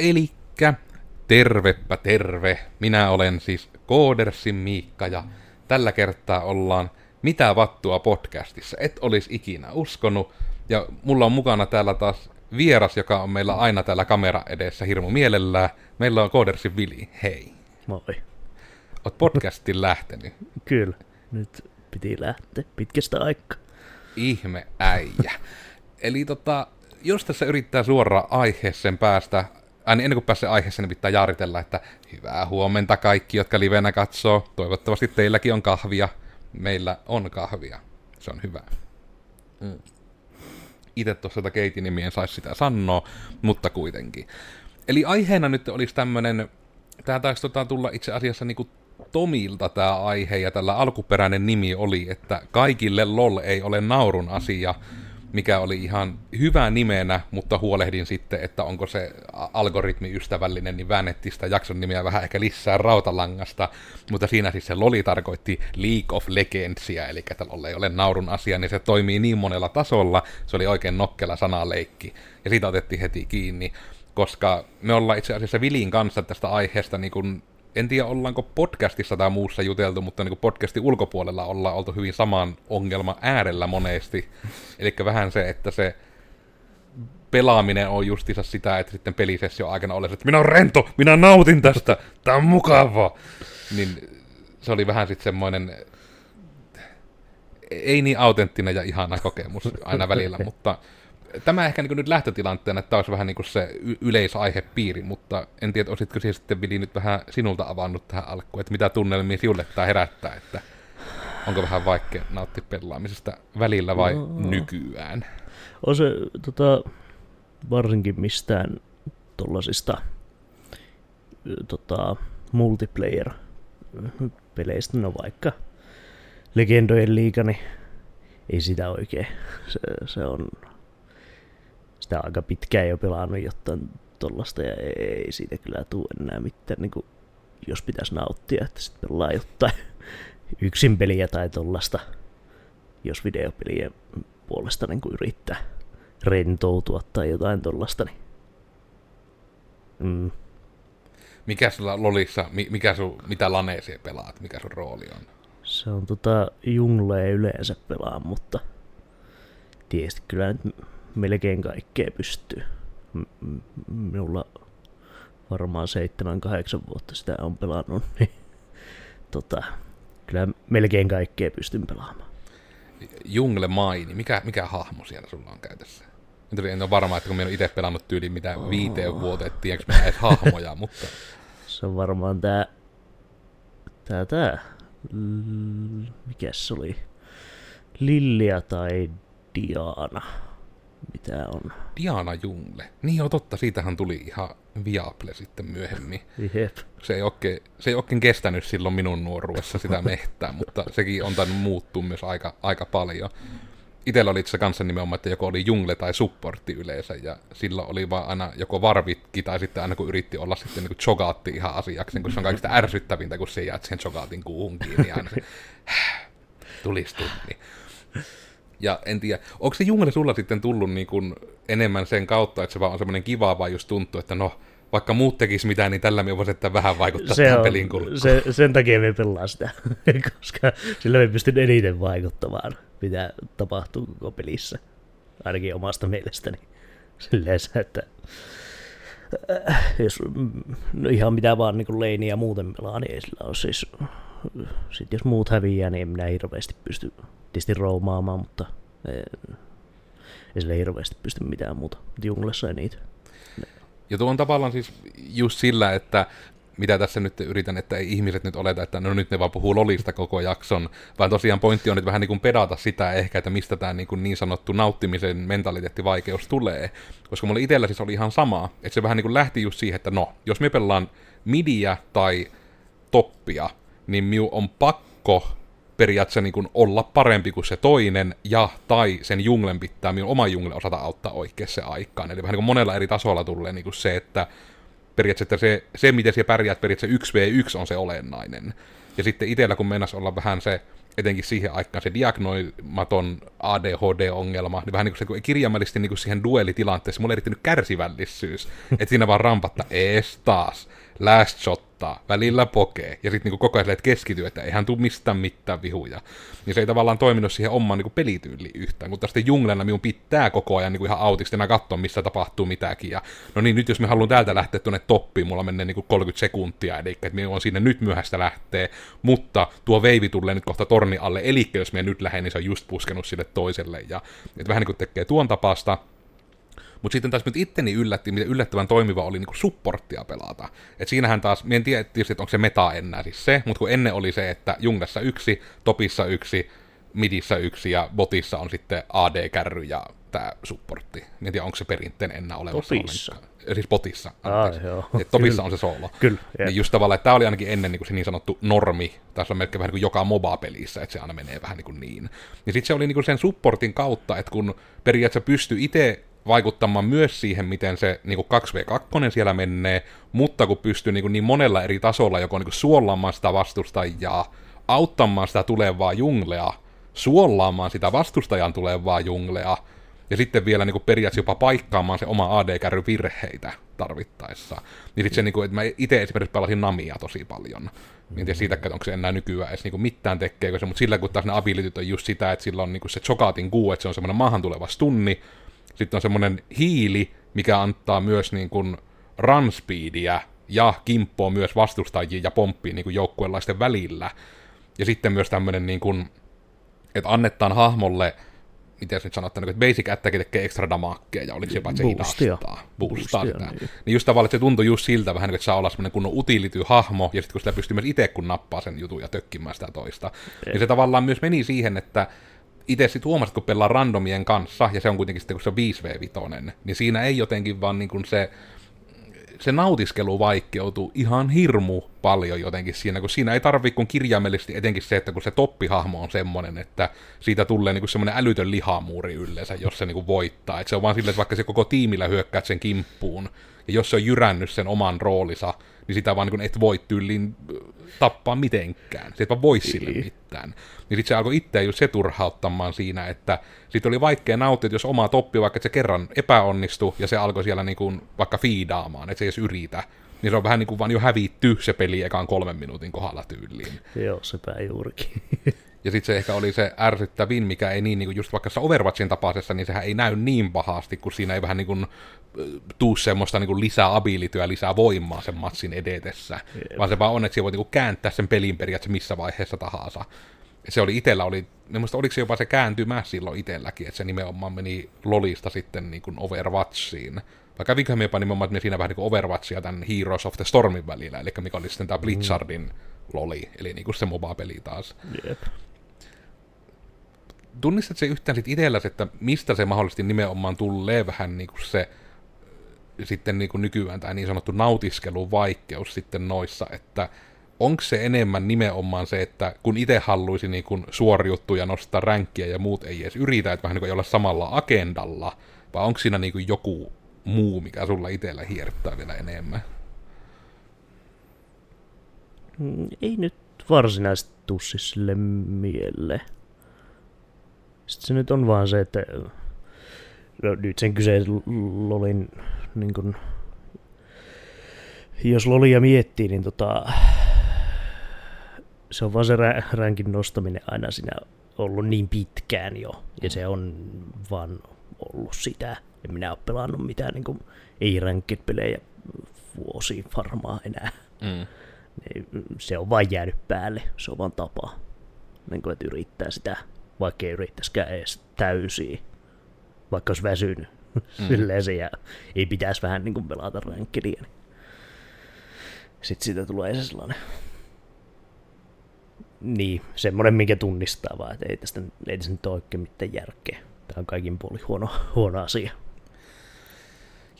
Elikkä, tervepä terve. Minä olen siis Koodersin Miikka ja tällä kertaa ollaan Mitä vattua podcastissa. Et olisi ikinä uskonut. Ja mulla on mukana täällä taas vieras, joka on meillä aina täällä kamera edessä hirmu mielellään. Meillä on Koodersin Vili. Hei. Moi. Oot podcastin lähtenyt. Kyllä, nyt piti lähteä pitkästä aikaa. Ihme äijä. Eli tota, jos tässä yrittää suoraan aiheeseen päästä, aina ennen kuin pääsee aiheeseen, niin pitää jaaritella, että hyvää huomenta kaikki, jotka livenä katsoo. Toivottavasti teilläkin on kahvia. Meillä on kahvia. Se on hyvä. Mm. Itse tuossa tätä keitin nimi en saisi sitä sanoa, mutta kuitenkin. Eli aiheena nyt olisi tämmönen, tämä taisi tota tulla itse asiassa niinku Tomilta tämä aihe, ja tällä alkuperäinen nimi oli, että kaikille LOL ei ole naurun asia, mikä oli ihan hyvä nimenä, mutta huolehdin sitten, että onko se algoritmi ystävällinen, niin väännettiin sitä jakson nimeä vähän ehkä lisää rautalangasta, mutta siinä siis se loli tarkoitti League of Legendsia, eli LOL ei ole naurun asia, niin se toimii niin monella tasolla, se oli oikein nokkela sanaleikki, ja siitä otettiin heti kiinni, koska me ollaan itse asiassa Vilin kanssa tästä aiheesta niin kuin en tiedä ollaanko podcastissa tai muussa juteltu, mutta niin podcastin ulkopuolella ollaan oltu hyvin saman ongelman äärellä monesti. Eli vähän se, että se pelaaminen on justiinsa sitä, että sitten pelisessio aikana olisi, että minä olen rento, minä nautin tästä, tämä on mukavaa. Niin se oli vähän sitten semmoinen, ei niin autenttinen ja ihana kokemus aina välillä, mutta tämä ehkä niin nyt lähtötilanteena, että tämä olisi vähän niin se yleisaihepiiri, mutta en tiedä, olisitko siihen sitten Vili nyt vähän sinulta avannut tähän alkuun, että mitä tunnelmia sinulle tämä herättää, että onko vähän vaikea nauttia pelaamisesta välillä vai no. nykyään? On se tota, varsinkin mistään tuollaisista tota, multiplayer-peleistä, no vaikka Legendojen liiga, niin ei sitä oikein. Se, se on sitä aika pitkään jo pelannut jotain tollasta ja ei siitä kyllä tule enää mitään, niin kuin, jos pitäisi nauttia, että sitten pelaa jotain yksin peliä tai tollasta, jos videopelien puolesta niin kuin yrittää rentoutua tai jotain tollasta. Niin. Mm. Mikä sulla Lolissa, mikä sun, mitä laneesia pelaat, mikä sun rooli on? Se on tota junglee yleensä pelaa, mutta tietysti kyllä nyt melkein kaikkea pystyy. Minulla varmaan 7-8 vuotta sitä on pelannut, niin tota, kyllä melkein kaikkea pystyn pelaamaan. Jungle Maini, mikä, mikä hahmo siellä sulla on käytössä? En ole varma, että kun minä olen itse pelannut tyyliin mitä oh. viiteen vuoteen, tiedänkö minä edes hahmoja, mutta... Se on varmaan tää... Tää tää... Mikäs se oli? Lillia tai Diana? Mitä on. Diana Jungle. Niin joo, totta, siitähän tuli ihan Viaple sitten myöhemmin. Jep. Se ei, oikein, se ei oikein kestänyt silloin minun nuoruudessa sitä mehtää, mutta sekin on tainnut muuttua myös aika, aika paljon. Itellä oli se kanssa nimenomaan, että joko oli jungle tai supportti yleensä, ja sillä oli vaan aina joko varvitki, tai sitten aina kun yritti olla sitten niin jogaatti ihan asiaksi, kun se on kaikista ärsyttävintä, kun se jäät sen jogaatin kuuhun kiinni, aina se tulisi tunni. Ja en tiedä, onko se jungle sulla sitten tullut niin kuin enemmän sen kautta, että se vaan on semmoinen kiva, vaan just tuntuu, että no, vaikka muut tekis mitään, niin tällä me voisi että vähän vaikuttaa se tähän on, pelin se, Sen takia me pelaa sitä, koska sillä me pystyn eniten vaikuttamaan, mitä tapahtuu koko pelissä. Ainakin omasta mielestäni. Silleen että äh, jos no ihan mitä vaan niin leiniä muuten pelaa, niin ei sillä ole siis... Sitten jos muut häviää, niin en minä hirveästi pysty tietysti roomaamaan, mutta ei, ei sille hirveästi pysty mitään muuta. Junglessa ei niitä. Ja tuo on tavallaan siis just sillä, että mitä tässä nyt yritän, että ei ihmiset nyt oleta, että no nyt ne vaan puhuu lolista koko jakson, vaan tosiaan pointti on nyt vähän niin kuin pedata sitä ehkä, että mistä tämä niin, kuin niin sanottu nauttimisen mentaliteettivaikeus tulee. Koska mulla itsellä siis oli ihan sama, että se vähän niin kuin lähti just siihen, että no, jos me pelaan midiä tai toppia, niin miu on pakko periaatteessa niin kuin olla parempi kuin se toinen, ja tai sen junglen pitää minun oma jungle osata auttaa oikeassa aikaan. Eli vähän niin kuin monella eri tasolla tulee niin kuin se, että periaatteessa se, se, miten siellä pärjäät periaatteessa 1v1 on se olennainen. Ja sitten itsellä, kun mennäs olla vähän se, etenkin siihen aikaan se diagnoimaton ADHD-ongelma, niin vähän niin kuin se kirjaimellisesti niin kuin siihen duelitilanteessa, mulla ei erittänyt kärsivällisyys, että siinä vaan rampatta ees taas, last shottaa, välillä pokee, ja sitten niin koko ajan että keskityy, että eihän tuu mistään mitään vihuja. Niin se ei tavallaan toiminut siihen omaan niin pelityyliin yhtään, mutta sitten junglena minun pitää koko ajan niin ihan autistina katsoa, missä tapahtuu mitäkin. Ja, no niin, nyt jos me haluan täältä lähteä tuonne toppiin, mulla menee niin 30 sekuntia, eli että minun on sinne nyt myöhäistä lähtee, mutta tuo veivi tulee nyt kohta torni alle, eli jos me nyt lähden, niin se on just puskenut sille toiselle, ja että vähän niin kuin tekee tuon tapasta, mutta sitten taas nyt itteni yllätti, miten yllättävän toimiva oli niinku supporttia pelata. Et siinähän taas, en tiedä tietysti, että onko se meta enää siis se, mutta kun ennen oli se, että junglassa yksi, topissa yksi, midissä yksi ja botissa on sitten AD-kärry ja tämä supportti. En tiedä, onko se perinteen enää olemassa Topissa. Ollenkaan. Siis botissa. Ah, joo. Et topissa on se soolo. Kyllä, jep. Niin just tavallaan, että tämä oli ainakin ennen niin kuin se niin sanottu normi, tässä on melkein vähän niin kuin joka MOBA-pelissä, että se aina menee vähän niin kuin niin. Ja sitten se oli niin kuin sen supportin kautta, että kun periaatteessa pystyy itse vaikuttamaan myös siihen, miten se niin kuin 2v2 siellä menee, mutta kun pystyy niin, kuin niin monella eri tasolla joko niin suollaamaan sitä vastustajaa, auttamaan sitä tulevaa junglea, suollaamaan sitä vastustajan tulevaa junglea, ja sitten vielä niin kuin periaatteessa jopa paikkaamaan se oma AD-kärry virheitä tarvittaessa. Niin sitten se, niin kuin, että mä itse esimerkiksi pelasin Namia tosi paljon. En tiedä siitä, onko se enää nykyään edes niin kuin mitään tekeekö se, mutta sillä kun taas ne abilityt on just sitä, että sillä on niin kuin se Chokatin kuu, että se on semmoinen maahan tuleva stunni, sitten on semmoinen hiili, mikä antaa myös niin kuin run speedia ja kimppoo myös vastustajia ja pomppii niin kuin joukkueenlaisten välillä. Ja sitten myös tämmöinen, niin kuin, että annetaan hahmolle, miten nyt sanotaan, että basic attack tekee extra damakkeja, ja oliko se jopa, että se Boostia. hidastaa. Boostaa Boostia, sitä. niin. Niin just tavallaan, että se tuntui just siltä vähän, että saa olla semmoinen kunnon utility-hahmo, ja sitten kun sitä pystyy myös itse, kun nappaa sen jutun ja tökkimään sitä toista. Niin se tavallaan myös meni siihen, että itse sitten huomasit, kun pelaa randomien kanssa, ja se on kuitenkin sitten, kun se on 5v5, niin siinä ei jotenkin vaan niin kuin se, se nautiskelu vaikeutuu ihan hirmu paljon jotenkin siinä, kun siinä ei tarvitse kun kirjaimellisesti etenkin se, että kun se toppihahmo on semmoinen, että siitä tulee niin semmoinen älytön lihamuuri yleensä, jos se niin kuin voittaa. että se on vaan silleen, että vaikka se koko tiimillä hyökkäät sen kimppuun, ja jos se on jyrännyt sen oman roolinsa, niin sitä vaan niin et voi tyyliin tappaa mitenkään. Se et vaan voi sille mitään. Niin sitten se alkoi itseä just se turhauttamaan siinä, että siitä oli vaikea nauttia, että jos oma toppi, vaikka se kerran epäonnistui, ja se alkoi siellä niin kuin vaikka fiidaamaan, että se ei edes yritä, niin se on vähän niin kuin vaan jo hävitty se peli ekaan kolmen minuutin kohdalla tyyliin. Joo, sepä juurikin. Ja sitten se ehkä oli se ärsyttävin, mikä ei niin, niin kuin just vaikka Overwatchin tapaisessa, niin sehän ei näy niin pahasti, kun siinä ei vähän niin kuin tuu semmoista niin kuin lisää abilityä, lisää voimaa sen matsin edetessä. Jep. Vaan se vaan on, että siellä voi niin kuin kääntää sen pelin periaatteessa missä vaiheessa tahansa. Se oli itellä, oli, minusta oliko se jopa se kääntymä silloin itselläkin, että se nimenomaan meni Lolista sitten niin kuin Overwatchiin. Vai käviköhän me jopa nimenomaan, että me siinä vähän niin kuin Overwatchia tämän Heroes of the Stormin välillä, eli mikä oli sitten tämä Blizzardin Loli, eli niin kuin se MOBA-peli taas. Jep. Tunnistat se yhtään sit itselläsi, että mistä se mahdollisesti nimenomaan tulee vähän niin kuin se sitten niin kuin nykyään tämä niin sanottu nautiskelun vaikeus sitten noissa, että onko se enemmän nimenomaan se, että kun itse haluaisi niin kuin suoriuttua ja nostaa ränkkiä ja muut ei edes yritä, että vähän niin kuin ei olla samalla agendalla, vai onko siinä niin kuin joku muu, mikä sulla itsellä hiertää vielä enemmän? Mm, Ei nyt varsinaisesti tuu siis sille mieleen. Sitten se nyt on vaan se, että no, nyt sen kyseisen lolin, niin kun, jos lolia miettii, niin tota, se on vaan se rä- ränkin nostaminen aina siinä ollut niin pitkään jo, ja se on vaan ollut sitä. En minä ole pelannut mitään niin kuin, ei ranked-pelejä vuosi varmaan enää. Mm. Se on vain jäänyt päälle, se on vaan tapa. Niin kuin, että yrittää sitä, vaikka ei yrittäisikään edes täysiä, vaikka olisi väsynyt. Mm. Silleen se ja ei pitäisi vähän niin kuin pelata rankkelia. Niin. Sitten siitä tulee se sellainen niin, semmoinen, minkä tunnistaa vaan, että ei tästä ei tässä nyt ole oikein mitään järkeä. Tämä on kaikin puolin huono, huono asia.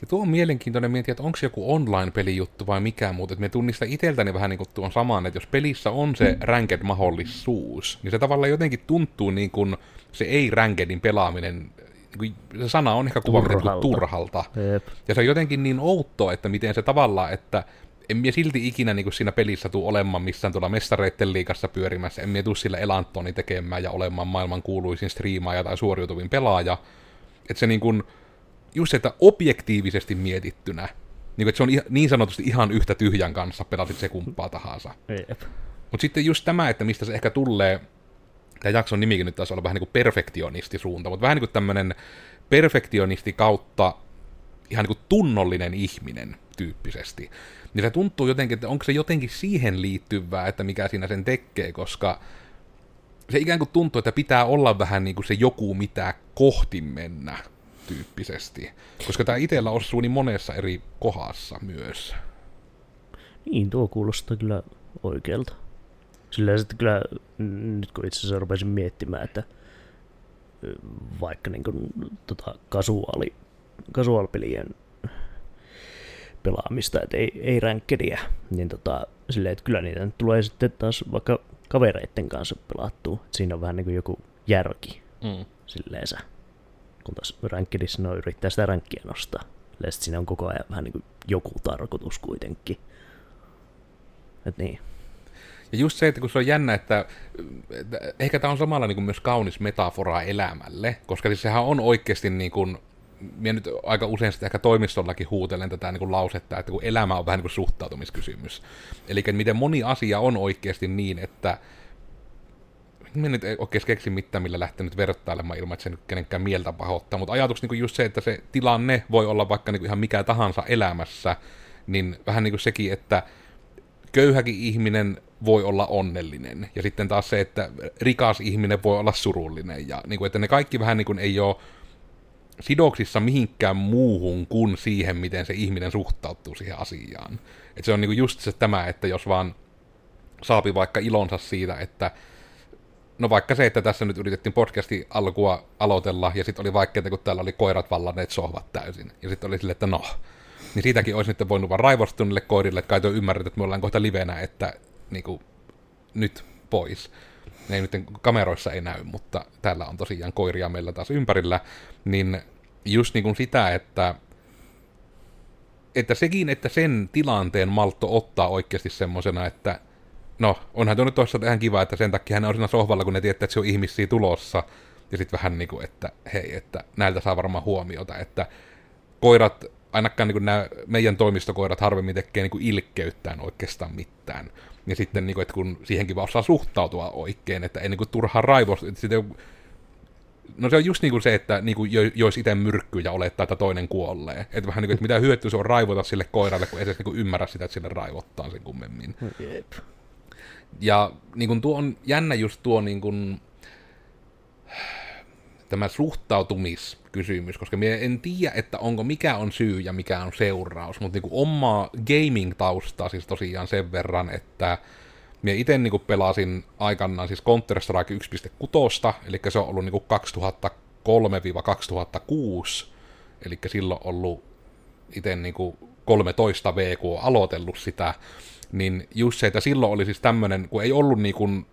Ja tuo on mielenkiintoinen miettiä, että onko se joku online-pelijuttu vai mikä muuta. Että me tunnistan itseltäni vähän niin kuin tuon saman, että jos pelissä on se ranked-mahdollisuus, niin se tavallaan jotenkin tuntuu niin kuin se ei-rankedin pelaaminen, niin se sana on ehkä kuvaaminen Turhalta. turhalta. turhalta. Jep. Ja se on jotenkin niin outoa, että miten se tavallaan, että en mie silti ikinä niin kuin siinä pelissä tuu olemaan missään tuolla mestareitten liikassa pyörimässä, en mie tuu sillä Elantoni tekemään ja olemaan maailman kuuluisin striimaaja tai suoriutuvin pelaaja. Että se niin kuin, just se, että objektiivisesti mietittynä, niin, kuin, että se on niin sanotusti ihan yhtä tyhjän kanssa, pelasit se kumppaa tahansa. Mutta sitten just tämä, että mistä se ehkä tulee, tämä jakson nimikin nyt taisi olla vähän niin kuin perfektionistisuunta, mutta vähän niin kuin tämmöinen perfektionisti kautta ihan niin kuin tunnollinen ihminen tyyppisesti. Niin se tuntuu jotenkin, että onko se jotenkin siihen liittyvää, että mikä siinä sen tekee, koska se ikään kuin tuntuu, että pitää olla vähän niin kuin se joku, mitä kohti mennä tyyppisesti. Koska tämä itsellä osuu niin monessa eri kohdassa myös. Niin, tuo kuulostaa kyllä oikealta. Sillä sitten kyllä, nyt kun itse asiassa rupesin miettimään, että vaikka niin kuin, tota, kasuaali, kasuaalipelien pelaamista, että ei, ei ränkkediä, niin tota, silleen, että kyllä niitä tulee sitten taas vaikka kavereiden kanssa pelattua. Siinä on vähän niin kuin joku järki mm. silleensä. Kun taas ränkkedissä no yrittää sitä ränkkiä nostaa. Silleen, siinä on koko ajan vähän niin kuin joku tarkoitus kuitenkin. Et niin. Ja just se, että kun se on jännä, että, että ehkä tämä on samalla niin kuin myös kaunis metafora elämälle, koska siis sehän on oikeasti niin kuin, minä nyt aika usein sitten ehkä toimistollakin huutelen tätä niin kuin lausetta, että kun elämä on vähän niin kuin suhtautumiskysymys. Eli miten moni asia on oikeasti niin, että minä nyt oikein keksi mitään, millä lähteä nyt vertailemaan ilman, että se nyt kenenkään mieltä pahoittaa, mutta ajatus niin just se, että se tilanne voi olla vaikka niin ihan mikä tahansa elämässä, niin vähän niin kuin sekin, että köyhäkin ihminen voi olla onnellinen. Ja sitten taas se, että rikas ihminen voi olla surullinen. Ja niin kuin, että ne kaikki vähän niin kuin ei ole sidoksissa mihinkään muuhun kuin siihen, miten se ihminen suhtautuu siihen asiaan. Et se on niin kuin just se tämä, että jos vaan saapi vaikka ilonsa siitä, että no vaikka se, että tässä nyt yritettiin podcasti alkua aloitella, ja sitten oli vaikeaa, kun täällä oli koirat vallanneet sohvat täysin. Ja sitten oli silleen, että no, niin siitäkin olisi nyt voinut vaan raivostua niille koirille, että kai ymmärrät, että me ollaan kohta livenä, että niin kuin, nyt pois. Ne ei nyt kameroissa ei näy, mutta täällä on tosiaan koiria meillä taas ympärillä, niin just niin kuin sitä, että että sekin, että sen tilanteen maltto ottaa oikeasti semmosena, että no, onhan tuo nyt toisaalta ihan kiva, että sen takia hän on siinä sohvalla, kun ne tietää, että se on ihmisiä tulossa, ja sitten vähän niin kuin, että hei, että näiltä saa varmaan huomiota, että koirat ainakaan niin nämä meidän toimistokoirat harvemmin tekee niin ilkkeyttään oikeastaan mitään. Ja sitten, niin kuin, että kun siihenkin vaan osaa suhtautua oikein, että ei niin kuin, turhaan raivosta. No se on just niin kuin se, että niin kuin, jo, jos itse myrkkyy ja olettaa, että toinen kuolee. Että vähän niin kuin, että mitä hyötyä se on raivota sille koiralle, kun ei se niin kuin ymmärrä sitä, että sille raivottaa sen kummemmin. Jep. Ja niin kuin, tuo on jännä just tuo niin kuin, tämä suhtautumiskysymys, koska minä en tiedä, että onko mikä on syy ja mikä on seuraus, mutta niin omaa gaming-taustaa siis tosiaan sen verran, että minä itse niin pelasin aikanaan siis Counter-Strike 1.6, eli se on ollut niin 2003-2006, eli silloin ollut itse niin 13 VK aloitellut sitä, niin just se, että silloin oli siis tämmöinen, kun ei ollut niin kuin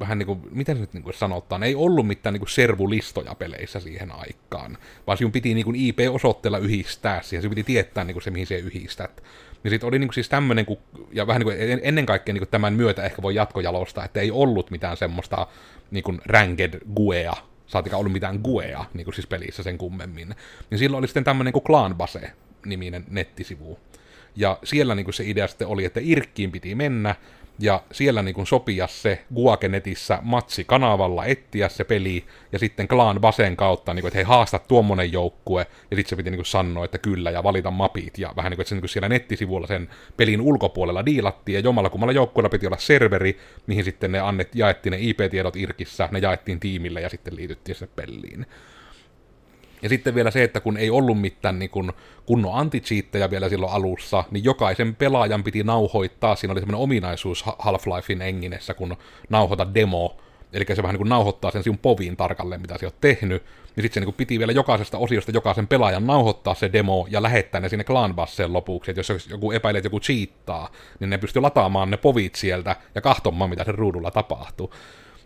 vähän niin kuin, miten se nyt niin kuin sanotaan, ei ollut mitään niin kuin servulistoja peleissä siihen aikaan, vaan sinun piti niin kuin IP-osoitteella yhdistää siihen, sinun piti tietää niin kuin se, mihin se yhdistät. Ja sitten oli niin kuin siis tämmöinen, ja vähän niin kuin ennen kaikkea niin kuin tämän myötä ehkä voi jatkojalostaa, että ei ollut mitään semmoista niin kuin ranked guea, saatika ollut mitään guea niin kuin siis pelissä sen kummemmin. Niin silloin oli sitten tämmöinen kuin Clanbase-niminen nettisivu. Ja siellä niin kuin se idea sitten oli, että Irkkiin piti mennä, ja siellä niin kuin sopia se Guakenetissä matsi kanavalla, etsiä se peli, ja sitten Clan Basen kautta, niin kuin, että hei, haasta tuommoinen joukkue, ja sitten se piti niin kuin sanoa, että kyllä, ja valita mapit, ja vähän niin kuin, että se niin kuin siellä nettisivuilla sen pelin ulkopuolella diilattiin, ja jomalla kummalla joukkueella piti olla serveri, mihin sitten ne annet, jaettiin ne IP-tiedot Irkissä, ne jaettiin tiimille, ja sitten liityttiin se peliin. Ja sitten vielä se, että kun ei ollut mitään niin kun kunnon anti vielä silloin alussa, niin jokaisen pelaajan piti nauhoittaa, siinä oli semmoinen ominaisuus Half-Lifein enginessä, kun nauhoita demo, eli se vähän niin kuin nauhoittaa sen sinun poviin tarkalleen, mitä se on tehnyt, niin sitten se niin piti vielä jokaisesta osiosta jokaisen pelaajan nauhoittaa se demo ja lähettää ne sinne clanbasseen lopuksi, että jos joku epäilee, että joku cheattaa, niin ne pystyy lataamaan ne povit sieltä ja kahtomaan, mitä sen ruudulla tapahtuu.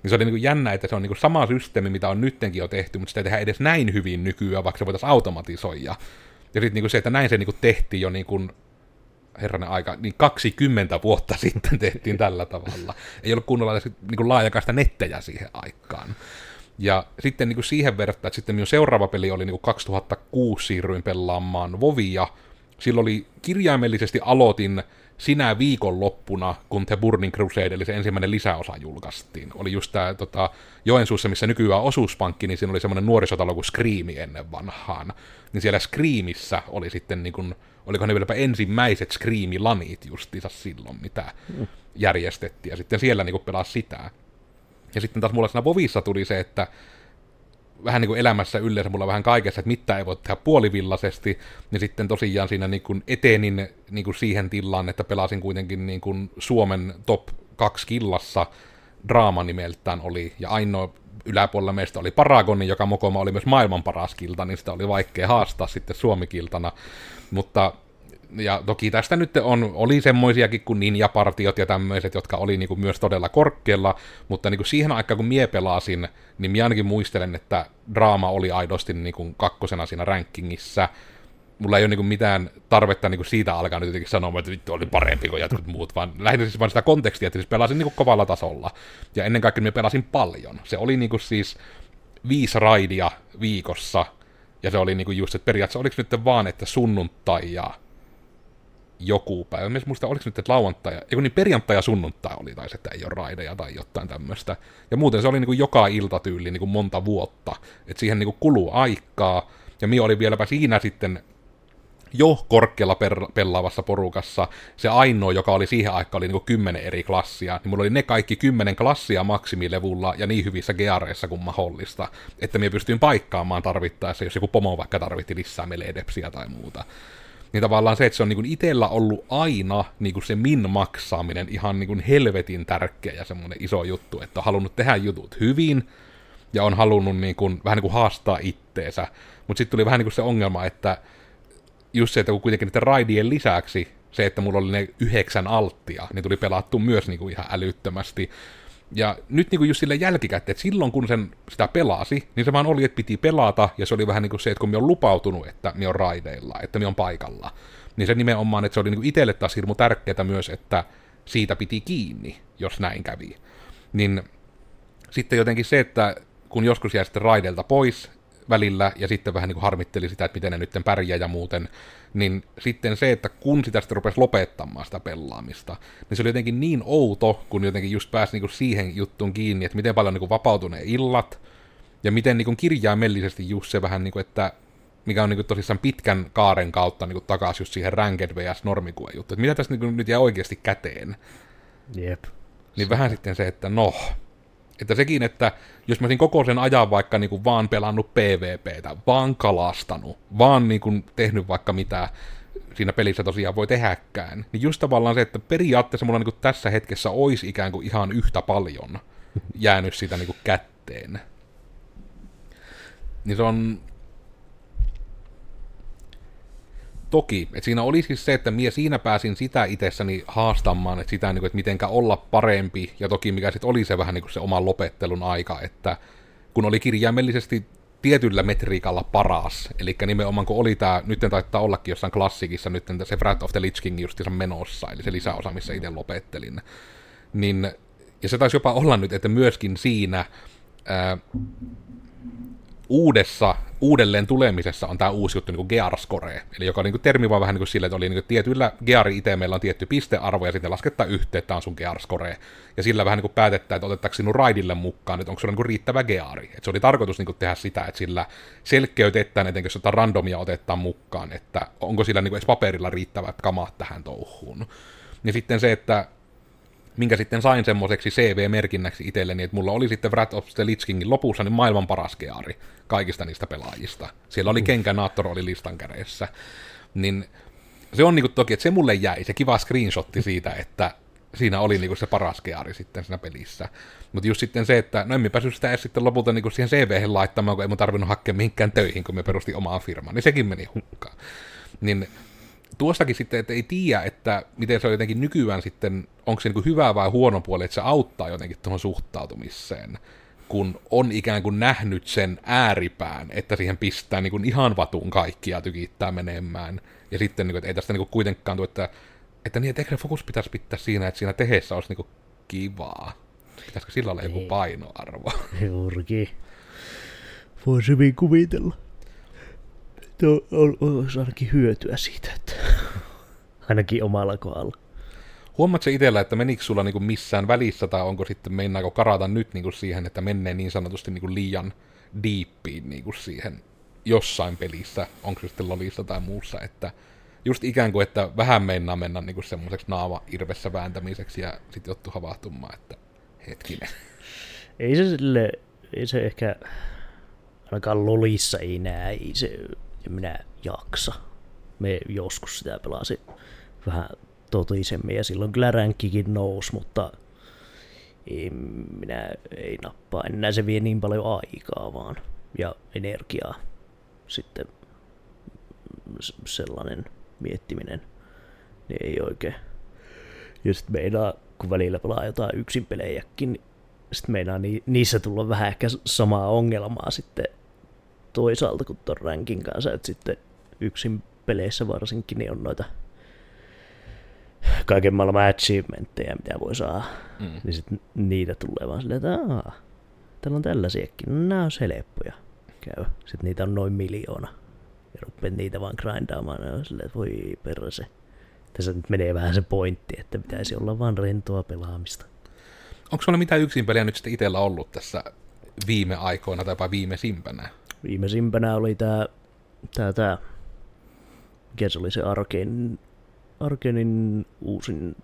Niin se oli niin kuin jännä, että se on niin kuin sama systeemi, mitä on nyttenkin jo tehty, mutta sitä ei tehdä edes näin hyvin nykyään, vaikka se voitaisiin automatisoida. Ja sitten niin kuin se, että näin se niin kuin tehtiin jo niin kuin herranen aika, niin 20 vuotta sitten tehtiin tällä tavalla. Ei ollut kunnolla edes niin laajakaista nettejä siihen aikaan. Ja sitten niin kuin siihen verrattuna, että sitten minun seuraava peli oli niin kuin 2006 siirryin pelaamaan Vovia. Silloin oli kirjaimellisesti aloitin sinä viikonloppuna, kun The Burning Crusade, eli se ensimmäinen lisäosa julkaistiin. Oli just tämä tota, Joensuussa, missä nykyään osuuspankki, niin siinä oli semmoinen nuorisotalo kuin Screami ennen vanhaan. Niin siellä Screamissä oli sitten, niin kuin, oliko ne vieläpä ensimmäiset Screami-lanit justiinsa silloin, mitä mm. järjestettiin. Ja sitten siellä niin pelasi sitä. Ja sitten taas mulla siinä Vovissa tuli se, että vähän niin kuin elämässä yleensä mulla vähän kaikessa, että mitä ei voi tehdä puolivillaisesti, niin sitten tosiaan siinä niin kuin etenin niin kuin siihen tilaan, että pelasin kuitenkin niin kuin Suomen top 2 killassa, draama nimeltään oli, ja ainoa yläpuolella meistä oli Paragoni, joka mokoma oli myös maailman paras kilta, niin sitä oli vaikea haastaa sitten Suomikiltana, mutta ja toki tästä nyt on, oli semmoisiakin kuin ninja-partiot ja tämmöiset, jotka oli niinku myös todella korkealla, mutta niinku siihen aikaan kun mie pelasin, niin minä ainakin muistelen, että draama oli aidosti niinku kakkosena siinä rankingissa. Mulla ei ole niinku mitään tarvetta niinku siitä alkaa nyt jotenkin sanoa, että vittu oli parempi kuin jotkut muut, vaan lähinnä siis vain sitä kontekstia, että siis pelasin niinku kovalla tasolla. Ja ennen kaikkea minä pelasin paljon. Se oli niinku siis viisi raidia viikossa, ja se oli niinku just, että periaatteessa oliko nyt vaan, että sunnuntai ja joku päivä. Mä muista, oliko nyt, että lauantai, ei niin perjantai ja sunnuntai oli, tai että ei ole raideja tai jotain tämmöistä. Ja muuten se oli niin kuin joka ilta tyyli niin kuin monta vuotta. Että siihen niin kuin kuluu aikaa. Ja mi oli vieläpä siinä sitten jo korkealla per- pelaavassa porukassa se ainoa, joka oli siihen aikaan, oli niin kymmenen eri klassia, niin mulla oli ne kaikki kymmenen klassia maksimilevulla ja niin hyvissä geareissa kuin mahdollista, että minä pystyin paikkaamaan tarvittaessa, jos joku pomo vaikka tarvitti lisää meledepsiä tai muuta niin tavallaan se, että se on niin itsellä ollut aina niin kuin se min maksaaminen ihan niin kuin helvetin tärkeä ja semmoinen iso juttu, että on halunnut tehdä jutut hyvin ja on halunnut niin kuin, vähän niin kuin haastaa itteensä. Mutta sitten tuli vähän niin kuin se ongelma, että just se, että kun kuitenkin niiden raidien lisäksi se, että mulla oli ne yhdeksän alttia, niin tuli pelattu myös niin kuin ihan älyttömästi. Ja nyt niin kuin just sille jälkikäteen, että silloin kun sen sitä pelasi, niin se vaan oli, että piti pelata, ja se oli vähän niin kuin se, että kun me on lupautunut, että me on raideilla, että me on paikalla, niin se nimenomaan, että se oli niin kuin itselle taas hirmu tärkeää myös, että siitä piti kiinni, jos näin kävi. Niin sitten jotenkin se, että kun joskus jää sitten raidelta pois, välillä, ja sitten vähän niin kuin harmitteli sitä, että miten ne nyt pärjää ja muuten, niin sitten se, että kun sitä sitten rupesi lopettamaan sitä pelaamista, niin se oli jotenkin niin outo, kun jotenkin just pääsi niin kuin siihen juttuun kiinni, että miten paljon niin kuin vapautui ne illat, ja miten niin kuin kirjaimellisesti just se vähän niin kuin, että mikä on niin kuin tosissaan pitkän kaaren kautta niin kuin takaisin just siihen Ranked vs. normikuen juttu, että mitä tässä niin kuin nyt jää oikeasti käteen. Jep. Niin vähän sitten se, että no, että sekin, että jos mä olisin koko sen ajan vaikka niin kuin vaan pelannut PvPtä, vaan kalastanut, vaan niin kuin tehnyt vaikka mitä siinä pelissä tosiaan voi tehdäkään, niin just tavallaan se, että periaatteessa mulla niin kuin tässä hetkessä olisi ikään kuin ihan yhtä paljon jäänyt sitä niin kuin kätteen. Niin se on toki, että siinä oli siis se, että minä siinä pääsin sitä itsessäni haastamaan, että sitä, niin että mitenkä olla parempi, ja toki mikä sitten oli se vähän niin kuin se oman lopettelun aika, että kun oli kirjaimellisesti tietyllä metriikalla paras, eli nimenomaan kun oli tämä, nyt taitaa ollakin jossain klassikissa, nyt se Wrath of the Lich King justiinsa menossa, eli se lisäosa, missä itse lopettelin, niin, ja se taisi jopa olla nyt, että myöskin siinä ää, uudessa, uudelleen tulemisessa on tämä uusi juttu, niin kuin Gear-score, eli joka niin kuin termi vaan vähän niin kuin sille, että oli niin kuin geari meillä on tietty pistearvo, ja sitten laskettaa yhteen, että tämä on sun Gear-score, ja sillä vähän niin kuin päätetään, että otettaisiin sinun raidille mukaan, että onko se niin kuin riittävä geari. Että se oli tarkoitus niin kuin tehdä sitä, että sillä selkeytetään, etenkin jos jotain randomia otetaan mukaan, että onko sillä niin kuin edes paperilla riittävät kamat tähän touhuun. Ja sitten se, että minkä sitten sain semmoiseksi CV-merkinnäksi itselleni, että mulla oli sitten Wrath of the Lich Kingin lopussa niin maailman paras geari kaikista niistä pelaajista. Siellä oli Kenkä oli listan kädessä. Niin se on niinku toki, että se mulle jäi, se kiva screenshotti siitä, että siinä oli niinku se paras geari sitten siinä pelissä. Mutta just sitten se, että no emme päässyt sitä edes sitten lopulta niinku siihen cv laittamaan, kun ei mun tarvinnut hakea mihinkään töihin, kun me perusti omaa firmaa, niin sekin meni hukkaan. Niin tuossakin sitten, että ei tiedä, että miten se on jotenkin nykyään sitten, onko se niin hyvä vai huono puoli, että se auttaa jotenkin tuohon suhtautumiseen, kun on ikään kuin nähnyt sen ääripään, että siihen pistää niin kuin ihan vatun kaikkia tykittää menemään. Ja sitten, niin kuin, että ei tästä niin kuin kuitenkaan tule, että että niin, että ehkä se fokus pitäisi pitää siinä, että siinä tehdessä olisi niinku kivaa. Pitäisikö sillä olla joku Niin. painoarvo? Juurikin. Voisi hyvin kuvitella. Tuo on, olisi ainakin hyötyä siitä, että ainakin omalla kohdalla. Huomaatko itsellä, että menikö sulla niinku missään välissä, tai onko sitten, meinaako karata nyt niinku siihen, että menee niin sanotusti niinku liian diippiin niinku siihen jossain pelissä, onko se sitten lolissa tai muussa, että just ikään kuin, että vähän meinaa mennä niinku semmoiseksi naama irvessä vääntämiseksi ja sitten joutuu havahtumaan, että hetkinen. Ei se sille, ei se ehkä, ainakaan lolissa ei näe, ei se, en minä jaksa. Me joskus sitä pelasin vähän totisemmin ja silloin kyllä ränkkikin nousi, mutta ei, minä ei nappaa enää, se vie niin paljon aikaa vaan ja energiaa sitten sellainen miettiminen, niin ei oikein. Ja sitten meinaa, kun välillä pelaa jotain yksin pelejäkin, niin sitten meinaa ni- niissä tulla vähän ehkä samaa ongelmaa sitten toisaalta kuin ton rankin kanssa, että sitten yksin peleissä varsinkin niin on noita kaiken maailman achievementteja, mitä voi saada. Mm. Niin sitten niitä tulee vaan silleen, että aah, täällä on tällaisiakin, no nämä on helppoja käy. Sitten niitä on noin miljoona. Ja rupeat niitä vaan grindaamaan, ja on silleen, että voi perse. Tässä nyt menee vähän se pointti, että pitäisi olla vaan rentoa pelaamista. Onko sulla mitään yksin peliä nyt sitten itsellä ollut tässä viime aikoina tai jopa viimeisimpänä? Viimeisimpänä oli tää, tää, tää mikä se oli se Arkenin, Arkenin uusin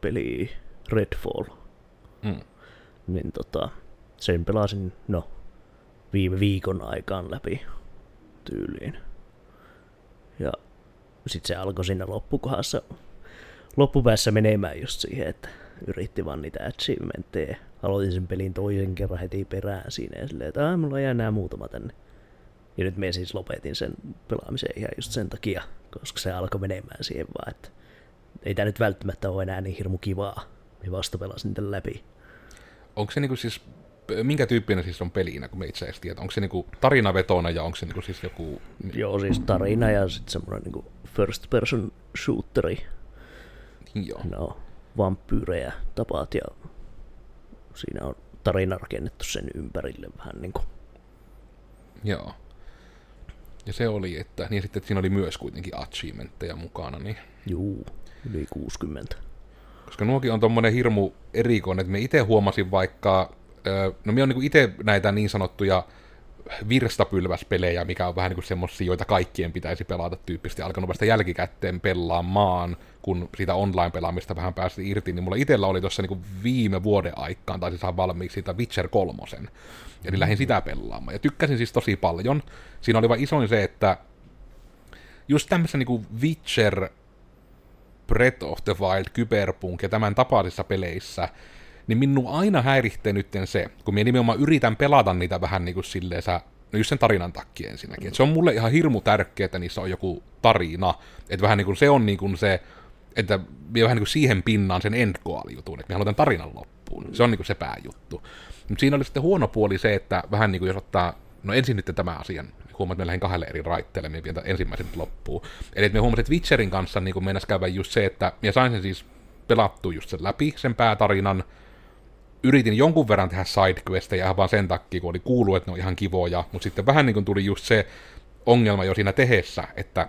peli Redfall. Mm. Niin tota, sen pelasin, no, viime viikon aikaan läpi tyyliin. Ja sit se alkoi siinä loppukohdassa, loppupäässä menemään just siihen, että yritti vaan niitä achievementteja. Aloitin sen pelin toisen kerran heti perään siinä ja silleen, että "Aa, mulla jää enää muutama tänne. Ja nyt me siis lopetin sen pelaamisen ihan just sen takia, koska se alkoi menemään siihen vaan, että ei tää nyt välttämättä ole enää niin hirmu kivaa. Mä vasta pelasin tämän läpi. Onko se niinku siis, minkä tyyppinen siis on pelinä, kun me itse asiassa tiedät? Onko se niinku tarinavetona ja onko se niinku siis joku... Joo, siis tarina ja sitten semmoinen niinku first person shooteri. Joo. No, vampyyrejä tapaat ja siinä on tarina rakennettu sen ympärille vähän niinku. Joo. Ja se oli, että niin sitten että siinä oli myös kuitenkin achievementteja mukana, niin Juu, yli 60. koska nuokin on tommonen hirmu erikoinen, että me itse huomasin vaikka, no me on niinku itse näitä niin sanottuja virstapylväspelejä, mikä on vähän niin kuin semmosia, joita kaikkien pitäisi pelata tyyppisesti, alkanut vasta jälkikäteen pelaamaan, kun siitä online-pelaamista vähän pääsi irti, niin mulla itellä oli tuossa niin viime vuoden aikaan, tai siis valmiiksi siitä Witcher kolmosen, eli lähdin sitä pelaamaan, ja tykkäsin siis tosi paljon. Siinä oli vaan isoin se, että just tämmöisessä niin Witcher, Breath of the Wild, Cyberpunk ja tämän tapaisissa peleissä, niin minun aina häiritsee nyt se, kun minä nimenomaan yritän pelata niitä vähän niin kuin silleen, sä, no just sen tarinan takia ensinnäkin. Et se on mulle ihan hirmu tärkeää, että niissä on joku tarina. Että vähän niin kuin se on niin kuin se, että minä vähän niin kuin siihen pinnaan sen end jutun, että minä haluan tämän tarinan loppuun. Se on niin kuin se pääjuttu. Mutta siinä oli sitten huono puoli se, että vähän niin kuin jos ottaa, no ensin nyt tämän asian, huomaat, että me lähdin kahdelle eri raitteelle, minä vien ensimmäisen loppuun. Eli että me huomasin, että Witcherin kanssa niin kuin meinas käydä just se, että minä sain sen siis pelattua just sen läpi, sen päätarinan, yritin jonkun verran tehdä sidequesteja ihan vaan sen takia, kun oli kuullut, että ne on ihan kivoja, mutta sitten vähän niin kuin tuli just se ongelma jo siinä tehessä, että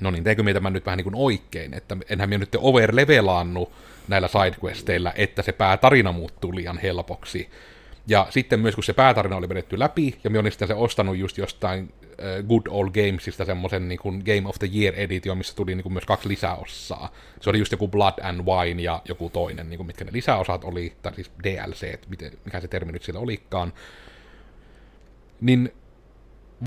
no niin, teekö minä tämän nyt vähän niin kuin oikein, että enhän minä nyt overlevelaannu näillä sidequesteillä, että se päätarina muuttuu liian helpoksi. Ja sitten myös kun se päätarina oli vedetty läpi, ja minä olin sitten se ostanut just jostain äh, Good Old Gamesista semmoisen niin kuin Game of the Year edition, missä tuli niin kuin myös kaksi lisäosaa. Se oli just joku Blood and Wine ja joku toinen, niin kuin mitkä ne lisäosat oli, tai siis DLC, miten, mikä se termi nyt siellä olikaan. Niin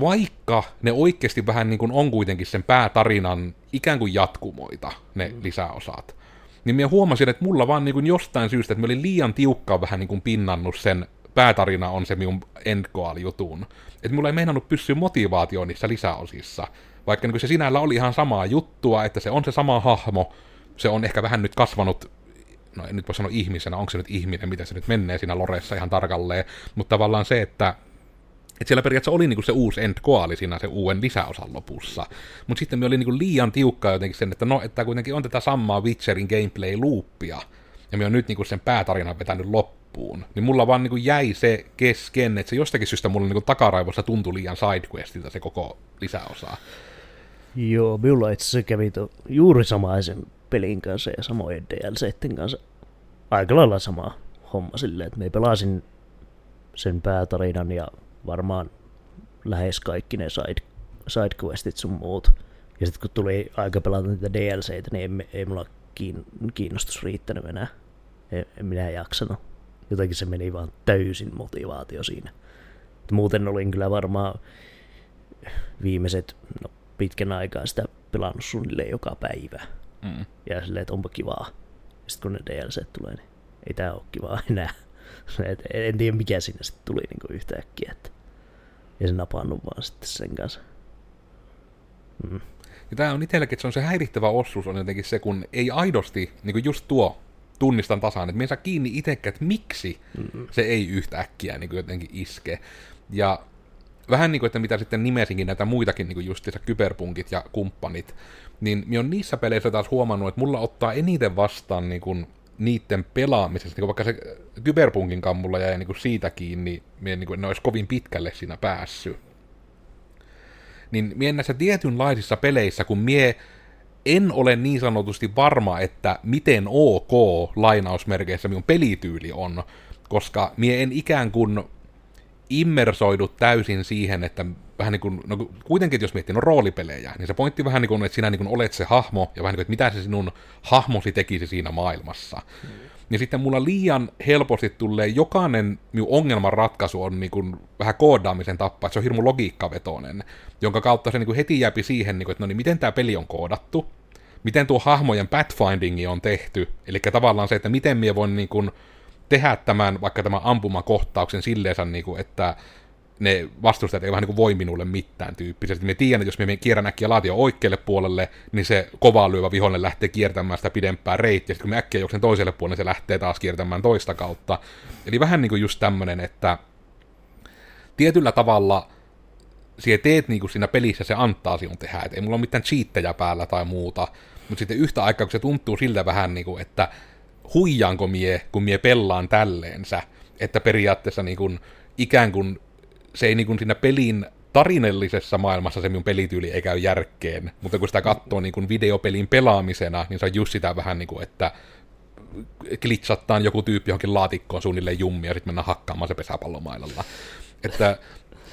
vaikka ne oikeasti vähän niin kuin on kuitenkin sen päätarinan ikään kuin jatkumoita, ne lisäosat, niin minä huomasin, että mulla vaan niin kuin jostain syystä, että mä olin liian tiukkaan vähän niin kuin pinnannut sen päätarina on se minun endgoal-jutun. Että mulla ei meinannut pysyä motivaatioon niissä lisäosissa. Vaikka niin se sinällä oli ihan samaa juttua, että se on se sama hahmo, se on ehkä vähän nyt kasvanut, no en nyt voi sanoa ihmisenä, onko se nyt ihminen, mitä se nyt menee siinä Loressa ihan tarkalleen, mutta tavallaan se, että että siellä periaatteessa oli niinku se uusi end koali siinä se uuden lisäosan lopussa. Mutta sitten me oli niinku liian tiukkaa jotenkin sen, että no, että kuitenkin on tätä samaa Witcherin gameplay-loopia, ja me on nyt niinku sen päätarinan vetänyt loppuun. Niin mulla vaan niinku jäi se kesken, että se jostakin syystä mulla niinku takaraivossa tuntui liian sidequestilta se koko lisäosa. Joo, minulla itse asiassa kävi to, juuri samaisen pelin kanssa ja samojen DLCiden kanssa aika lailla sama homma silleen, että me pelasin sen päätarinan ja varmaan lähes kaikki ne side, sidequestit sun muut. Ja sitten kun tuli aika pelata niitä DLCitä, niin ei, ei mulla kiin, kiinnostus riittänyt enää. En, en minä jaksanut. Jotenkin se meni vaan täysin motivaatio siinä. Et muuten olin kyllä varmaan viimeiset no, pitkän aikaa sitä pelannut suunnilleen joka päivä. Mm. Ja silleen, että onpa kivaa. Sitten kun ne DLC tulee, niin ei tää ole kivaa enää. Et en tiedä mikä sinne sitten tuli niinku yhtäkkiä. Että ei se napannut vaan sitten sen kanssa. Mm. Ja tämä on itselläkin, että se on se häirittävä osuus on jotenkin se, kun ei aidosti, niin kuin just tuo, tunnistan tasaan, että me saa kiinni itsekään, että miksi mm-hmm. se ei yhtäkkiä niin kuin jotenkin iske. Ja vähän niin kuin, että mitä sitten nimesinkin näitä muitakin, niin kuin justiinsa kyberpunkit ja kumppanit, niin minä on niissä peleissä taas huomannut, että mulla ottaa eniten vastaan niin kuin niiden pelaamisesta, niin vaikka se kyberpunkin kammulla jäi niin kuin siitä kiinni, minä niin kuin, en olisi kovin pitkälle siinä päässyt. Niin mie näissä tietynlaisissa peleissä, kun mie en ole niin sanotusti varma, että miten ok lainausmerkeissä minun pelityyli on, koska mie en ikään kuin immersoidu täysin siihen, että vähän niin kuin, no kuitenkin, jos miettii no roolipelejä, niin se pointti vähän niin kuin, että sinä niin kuin olet se hahmo, ja vähän niin kuin, että mitä se sinun hahmosi tekisi siinä maailmassa. Mm. Ja sitten mulla liian helposti tulee jokainen minun ongelman ratkaisu on niin kuin vähän koodaamisen tappa, että se on hirmu logiikkavetoinen, jonka kautta se niin kuin heti jääpi siihen, niin kuin, että no niin, miten tämä peli on koodattu, miten tuo hahmojen pathfindingi on tehty, eli tavallaan se, että miten minä voin niin kuin tehdä tämän, vaikka tämän ampumakohtauksen silleensä, niin kuin, että ne vastustajat ei vähän niin kuin voi minulle mitään tyyppisesti. Me tiedän, että jos me kierrän äkkiä laatio oikealle puolelle, niin se kovaa lyövä vihollinen lähtee kiertämään sitä pidempää reittiä, sitten kun me äkkiä juoksen toiselle puolelle, niin se lähtee taas kiertämään toista kautta. Eli vähän niin kuin just tämmönen, että tietyllä tavalla siellä teet niin kuin siinä pelissä se antaa sinun tehdä, että ei mulla ole mitään cheattejä päällä tai muuta, mutta sitten yhtä aikaa, kun se tuntuu siltä vähän niin kuin, että huijaanko mie, kun mie pellaan tälleensä, että periaatteessa niin kuin, ikään kuin se ei niin kuin siinä pelin tarinallisessa maailmassa se minun pelityyli ei käy järkeen, mutta kun sitä katsoo niin kuin videopelin pelaamisena, niin se on just sitä vähän niin kuin, että glitchattaan joku tyyppi johonkin laatikkoon suunnilleen jummia, ja sitten mennään hakkaamaan se pesäpallomailalla. Että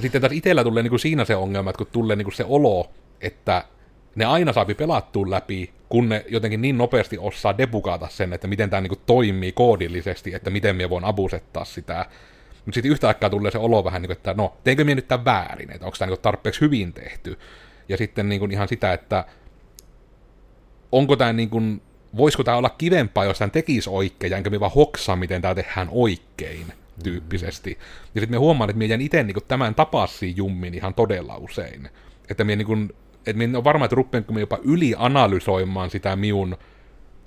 sitten taas itsellä tulee niin kuin siinä se ongelma, että kun tulee niin kuin se olo, että ne aina saapi pelattua läpi, kun ne jotenkin niin nopeasti osaa debugata sen, että miten tämä niin toimii koodillisesti, että miten me voin abusettaa sitä. Mutta sitten yhtä aikaa tulee se olo vähän niin kuin, että no, teinkö minä nyt tämän väärin, että onko tämä niin tarpeeksi hyvin tehty. Ja sitten niin kuin ihan sitä, että onko tämä niin kuin, voisiko tämä olla kivempaa, jos tämä tekisi oikein, ja enkä minä vaan hoksaa, miten tämä tehdään oikein tyyppisesti. Ja sitten me huomaan, että minä jään itse niin tämän tapassiin jummin ihan todella usein. Että minä niin kuin, että minä on varma, että rupeanko minä jopa ylianalysoimaan sitä miun,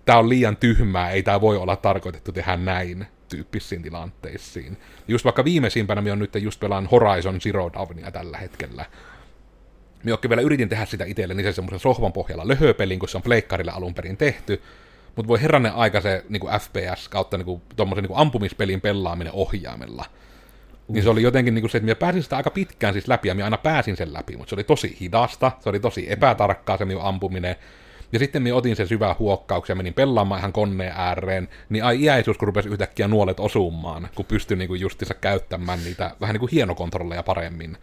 tämä on liian tyhmää, ei tämä voi olla tarkoitettu tehdä näin tyyppisiin tilanteisiin. Just vaikka viimeisimpänä minä on nyt just pelaan Horizon Zero Dawnia tällä hetkellä. Minä vielä yritin tehdä sitä itselleni se semmoisen sohvan pohjalla löhöpelin, kun se on pleikkarille alun perin tehty, mutta voi herranen aika se niin kuin FPS kautta niin kuin, tommosen, niin ampumispelin pelaaminen ohjaimella. Uh. Niin se oli jotenkin niin kuin se, että minä pääsin sitä aika pitkään siis läpi, ja minä aina pääsin sen läpi, mutta se oli tosi hidasta, se oli tosi epätarkkaa se minun ampuminen, ja sitten minä otin sen syvää huokkauksen ja menin pelaamaan ihan koneen ääreen, niin ai iäisyys, kun rupesi yhtäkkiä nuolet osumaan, kun pystyi niinku justiinsa käyttämään niitä vähän niin kuin hienokontrolleja paremmin.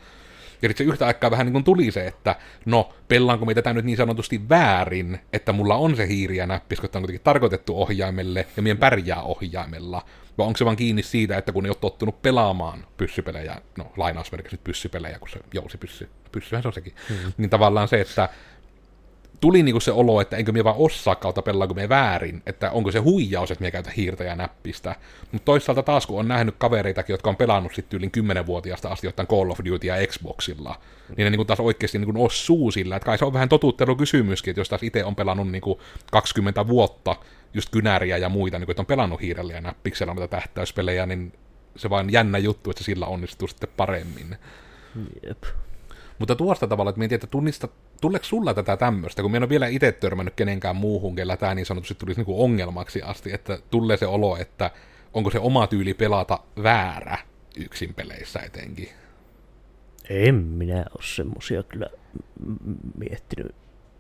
Ja sitten se yhtä aikaa vähän niin kuin tuli se, että no, pellaanko me tätä nyt niin sanotusti väärin, että mulla on se hiiri ja näppis, koska on kuitenkin tarkoitettu ohjaimelle ja mien pärjää ohjaimella. Vai onko se vaan kiinni siitä, että kun ei ole tottunut pelaamaan pyssypelejä, no lainausmerkiksi pyssypelejä, kun se jousi pyssy, pyssyhän se on sekin, mm-hmm. niin tavallaan se, että tuli niinku se olo, että enkö me vaan osaa kautta pelaako me väärin, että onko se huijaus, että me käytä hiirtä ja näppistä. Mutta toisaalta taas, kun on nähnyt kavereitakin, jotka on pelannut sitten yli 10-vuotiaasta asti jotain Call of Duty ja Xboxilla, niin ne niinku taas oikeasti niinku osuu sillä, että kai se on vähän totuttelukysymyskin, että jos taas itse on pelannut niinku 20 vuotta just kynäriä ja muita, niinku, että on pelannut hiirellä ja näppiksellä noita tähtäyspelejä, niin se vaan jännä juttu, että sillä onnistuu sitten paremmin. Jep. Mutta tuosta tavalla, että mietin, että tunnista, tuleeko sulla tätä tämmöistä, kun minä en ole vielä itse törmännyt kenenkään muuhun, kellä tämä niin sanotusti tulisi niin kuin ongelmaksi asti, että tulee se olo, että onko se oma tyyli pelata väärä yksin peleissä etenkin. En minä ole semmosia kyllä miettinyt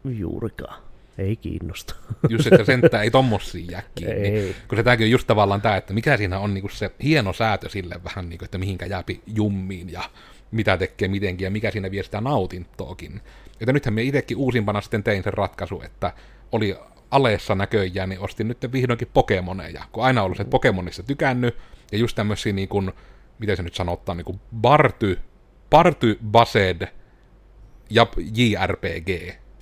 juurikaan. Ei kiinnosta. Just, että sentään ei tommosia jää kiinni. Ei. Kun se tämäkin on just tavallaan tämä, että mikä siinä on niinku se hieno säätö sille vähän, niinku, että mihinkä jääpi jummiin ja mitä tekee mitenkin ja mikä siinä vie sitä nautintoakin. Että nythän me itsekin uusimpana sitten tein sen ratkaisu, että oli aleessa näköjään, niin ostin nyt vihdoinkin Pokemoneja, kun aina ollut se Pokemonista tykännyt, ja just tämmöisiä niin kuin, miten se nyt sanotaan, niin kuin Barty, Party Based ja JRPG.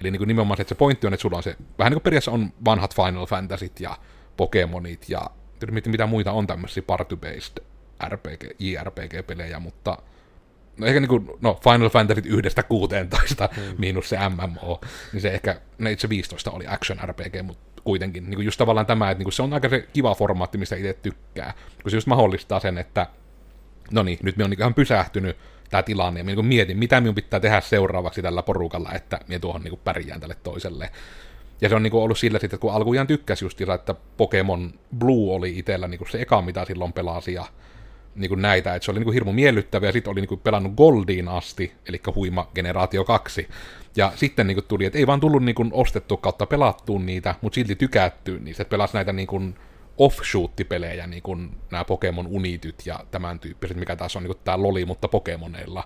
Eli niin kuin nimenomaan se, että se pointti on, että sulla on se, vähän niin kuin periaatteessa on vanhat Final Fantasyt ja Pokemonit ja mit- mitä muita on tämmöisiä party-based RPG, JRPG-pelejä, mutta no ehkä niin no Final Fantasy yhdestä 16 mm. miinus se MMO, niin se ehkä, no itse 15 oli action RPG, mutta kuitenkin niin just tavallaan tämä, että niin se on aika se kiva formaatti, mistä itse tykkää, kun se just mahdollistaa sen, että no niin, nyt me on niin ihan pysähtynyt tämä tilanne, ja niin mietin, mitä minun pitää tehdä seuraavaksi tällä porukalla, että minä tuohon niin pärjään tälle toiselle. Ja se on niin ollut sillä sitten, että kun alkujaan tykkäsi just että Pokemon Blue oli itsellä niin se eka, mitä silloin pelasi, ja niin kuin näitä, että se oli niin kuin hirmu miellyttävä, ja sitten oli niin kuin pelannut Goldiin asti, eli huima generaatio 2. Ja sitten niin kuin tuli, että ei vaan tullut niin kuin ostettu kautta pelattuun niitä, mutta silti tykättyy niistä, että pelasi näitä niin kuin offshoot-pelejä, niin kuin nämä Pokemon Unityt ja tämän tyyppiset, mikä taas on niin kuin tämä Loli, mutta Pokemoneilla.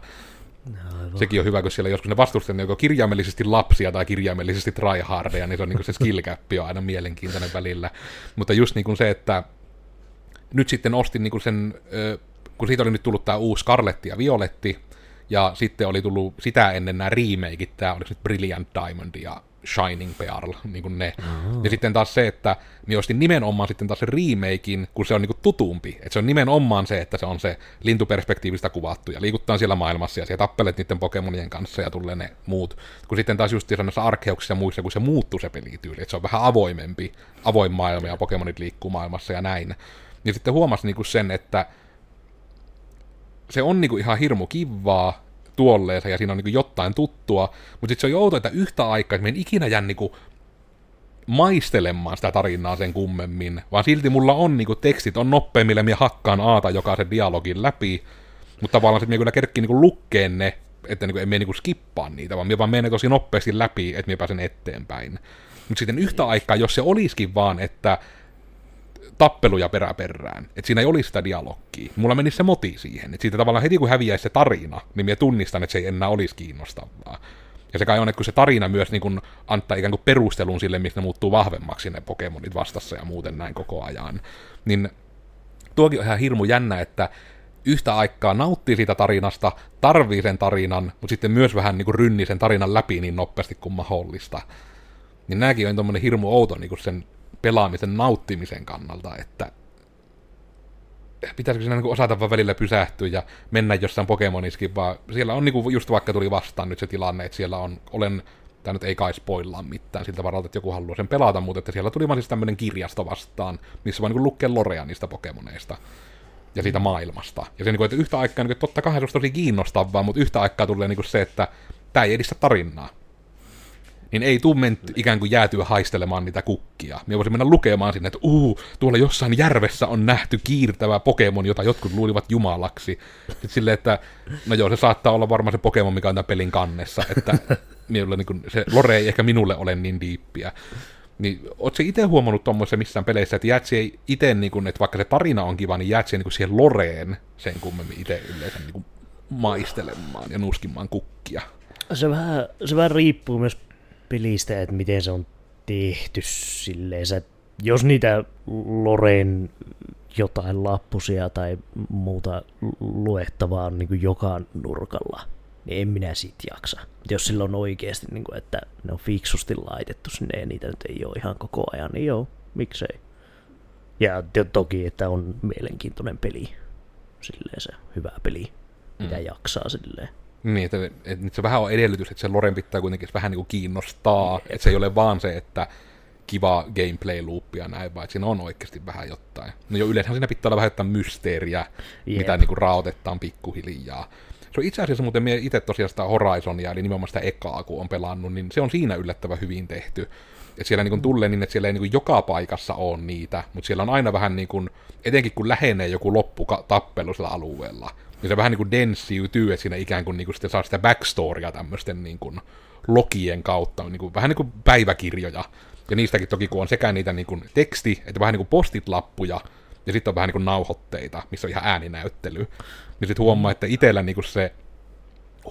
Aivan. Sekin on hyvä, kun siellä joskus ne vastustajat joko kirjaimellisesti lapsia tai kirjaimellisesti tryhardeja, niin se on niin kuin se skill on aina mielenkiintoinen välillä. Mutta just niin kuin se, että nyt sitten ostin niin kuin sen, kun siitä oli nyt tullut tämä uusi Scarletti ja Violetti, ja sitten oli tullut sitä ennen nämä remakeit, tämä oli nyt Brilliant Diamond ja Shining Pearl, niin kuin ne. Mm-hmm. Ja sitten taas se, että niin ostin nimenomaan sitten taas se remakein, kun se on niin kuin tutumpi. Että se on nimenomaan se, että se on se lintuperspektiivistä kuvattu ja liikuttaa siellä maailmassa ja siellä tappelet niiden Pokemonien kanssa ja tulee ne muut. Kun sitten taas just näissä arkeuksissa ja muissa, kun se muuttuu se pelityyli, että se on vähän avoimempi, avoin maailma ja Pokemonit liikkuu maailmassa ja näin. Niin sitten huomasi niinku sen, että se on niinku ihan hirmu kivaa tuolleensa ja siinä on niinku jotain tuttua, mutta sitten se on outo, että yhtä aikaa, että en ikinä jää niinku maistelemaan sitä tarinaa sen kummemmin, vaan silti mulla on niinku tekstit, on nopeammille, minä hakkaan aata jokaisen dialogin läpi, mutta tavallaan sitten minä kyllä kerkkiin niinku lukkeen ne, että niinku, en minä niinku skippaa niitä, vaan minä vaan menen tosi nopeasti läpi, että minä pääsen eteenpäin. Mutta sitten yhtä aikaa, jos se olisikin vaan, että tappeluja perä perään. Että siinä ei olisi sitä dialogia. Mulla meni se moti siihen. Että siitä tavallaan heti kun häviäisi se tarina, niin minä tunnistan, että se ei enää olisi kiinnostavaa. Ja se kai on, että kun se tarina myös niin kun antaa ikään kuin perustelun sille, mistä ne muuttuu vahvemmaksi ne Pokemonit vastassa ja muuten näin koko ajan. Niin tuokin on ihan hirmu jännä, että yhtä aikaa nauttii siitä tarinasta, tarvii sen tarinan, mutta sitten myös vähän niin kuin rynni sen tarinan läpi niin nopeasti kuin mahdollista. Niin nämäkin on tuommoinen hirmu outo niin sen pelaamisen nauttimisen kannalta, että pitäisikö siinä niin osata vaan välillä pysähtyä ja mennä jossain Pokemoniskin, vaan. Siellä on niin just vaikka tuli vastaan nyt se tilanne, että siellä on, olen, tämä nyt ei kai spoilaa mitään siltä varalta, että joku haluaa sen pelata, mutta että siellä tuli vaan siis tämmöinen kirjasto vastaan, missä vaan niin lukee lorea niistä Pokemoneista ja siitä maailmasta. Ja se, niin kuin, että yhtä aikaa, niin kuin, totta kai se olisi tosi kiinnostavaa, mutta yhtä aikaa tulee niin kuin se, että tämä ei edistä tarinaa niin ei tuu menty ikään kuin jäätyä haistelemaan niitä kukkia. Me voisin mennä lukemaan sinne, että uu, tuolla jossain järvessä on nähty kiirtävä Pokemon, jota jotkut luulivat jumalaksi. Sitten silleen, että no joo, se saattaa olla varmaan se Pokemon, mikä on tämän pelin kannessa, että minulle, niin kuin, se lore ei ehkä minulle ole niin diippiä. Niin ootko itse huomannut tuommoisessa missään peleissä, että jäät itse, niin kuin, että vaikka se tarina on kiva, niin jäät niin siihen loreen sen kummemmin itse yleensä niin kuin maistelemaan ja nuskimaan kukkia? Se vähän, se vähän riippuu myös pelistä, että miten se on tehty silleen, että jos niitä Loren jotain lappusia tai muuta luettavaa on niin joka nurkalla, niin en minä sit jaksa. Jos sillä on oikeasti, niin kuin, että ne on fiksusti laitettu sinne ja niitä nyt ei ole ihan koko ajan, niin joo, miksei. Ja toki, että on mielenkiintoinen peli. Silleen se hyvä peli, mitä mm. jaksaa silleen. Niin, että, että se vähän on edellytys, että se Loren pitää kuitenkin vähän niin kuin kiinnostaa, että se ei ole vaan se, että kiva gameplay loopia näin, vaan siinä on oikeasti vähän jotain. No jo yleensä siinä pitää olla vähän jotain mysteeriä, Jep. mitä niin kuin raotetaan pikkuhiljaa. Se on itse asiassa muuten mie itse tosiaan sitä Horizonia, eli nimenomaan sitä ekaa, kun on pelannut, niin se on siinä yllättävän hyvin tehty. Että siellä niin tulee niin, että siellä ei niin joka paikassa ole niitä, mutta siellä on aina vähän niin kuin, etenkin kun lähenee joku lopputappelu sillä alueella, niin se vähän niin kuin denssiytyy, että siinä ikään kuin, niin kuin sitten saa sitä backstorya tämmöisten niin kuin lokien kautta, niin kuin, vähän niin kuin päiväkirjoja. Ja niistäkin toki, kun on sekä niitä niin kuin teksti, että vähän niin kuin postit-lappuja, ja sitten on vähän niin kuin nauhoitteita, missä on ihan ääninäyttely. Niin sitten huomaa, että itsellä niin kuin se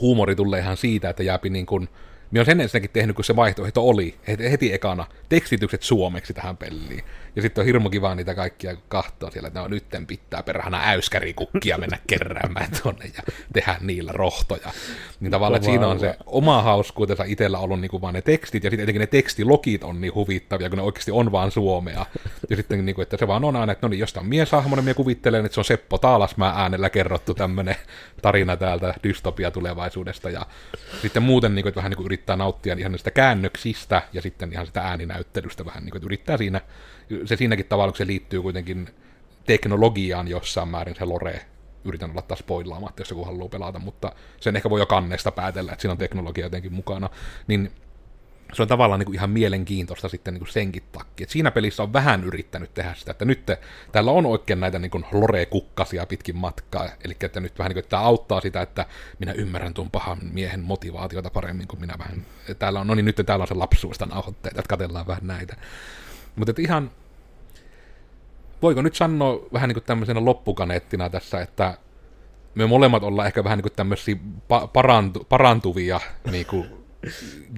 huumori tulee ihan siitä, että jääpi niin kuin, minä olen sen ensinnäkin tehnyt, kun se vaihtoehto oli heti ekana tekstitykset suomeksi tähän peliin. Ja sitten on hirmu kiva niitä kaikkia kahtoa siellä, että no, nytten pitää perhana äyskärikukkia mennä keräämään tuonne ja tehdä niillä rohtoja. Niin tavallaan, että siinä on se oma hauskuutensa itsellä ollut niin kuin vaan ne tekstit, ja sitten etenkin ne tekstilogit on niin huvittavia, kun ne oikeasti on vaan suomea. Ja sitten, niin kuin, että se vaan on aina, että no niin, jostain mieshahmonen, minä kuvittelen, että se on Seppo Taalasmää äänellä kerrottu tämmöinen tarina täältä dystopia tulevaisuudesta, ja sitten muuten niin kuin, että vähän niin kuin yrittää nauttia ihan niistä käännöksistä, ja sitten ihan sitä ääninäyttelystä vähän niin kuin, että yrittää siinä se siinäkin tavalla, kun se liittyy kuitenkin teknologiaan jossain määrin, se lore, yritän olla taas spoilaamatta, jos joku haluaa pelata, mutta sen ehkä voi jo kannesta päätellä, että siinä on teknologia jotenkin mukana, niin se on tavallaan niin kuin ihan mielenkiintoista sitten niin kuin senkin takia. Et siinä pelissä on vähän yrittänyt tehdä sitä, että nyt te, täällä on oikein näitä niin lore-kukkasia pitkin matkaa, eli että nyt vähän niin kuin, että tämä auttaa sitä, että minä ymmärrän tuon pahan miehen motivaatiota paremmin kuin minä vähän. Täällä on, no niin nyt täällä on se lapsuista nauhoitteita, että katsellaan vähän näitä. Mutta ihan, voiko nyt sanoa vähän niin kuin tämmöisenä loppukaneettina tässä, että me molemmat ollaan ehkä vähän niin kuin tämmöisiä pa- parantu- parantuvia niin kuin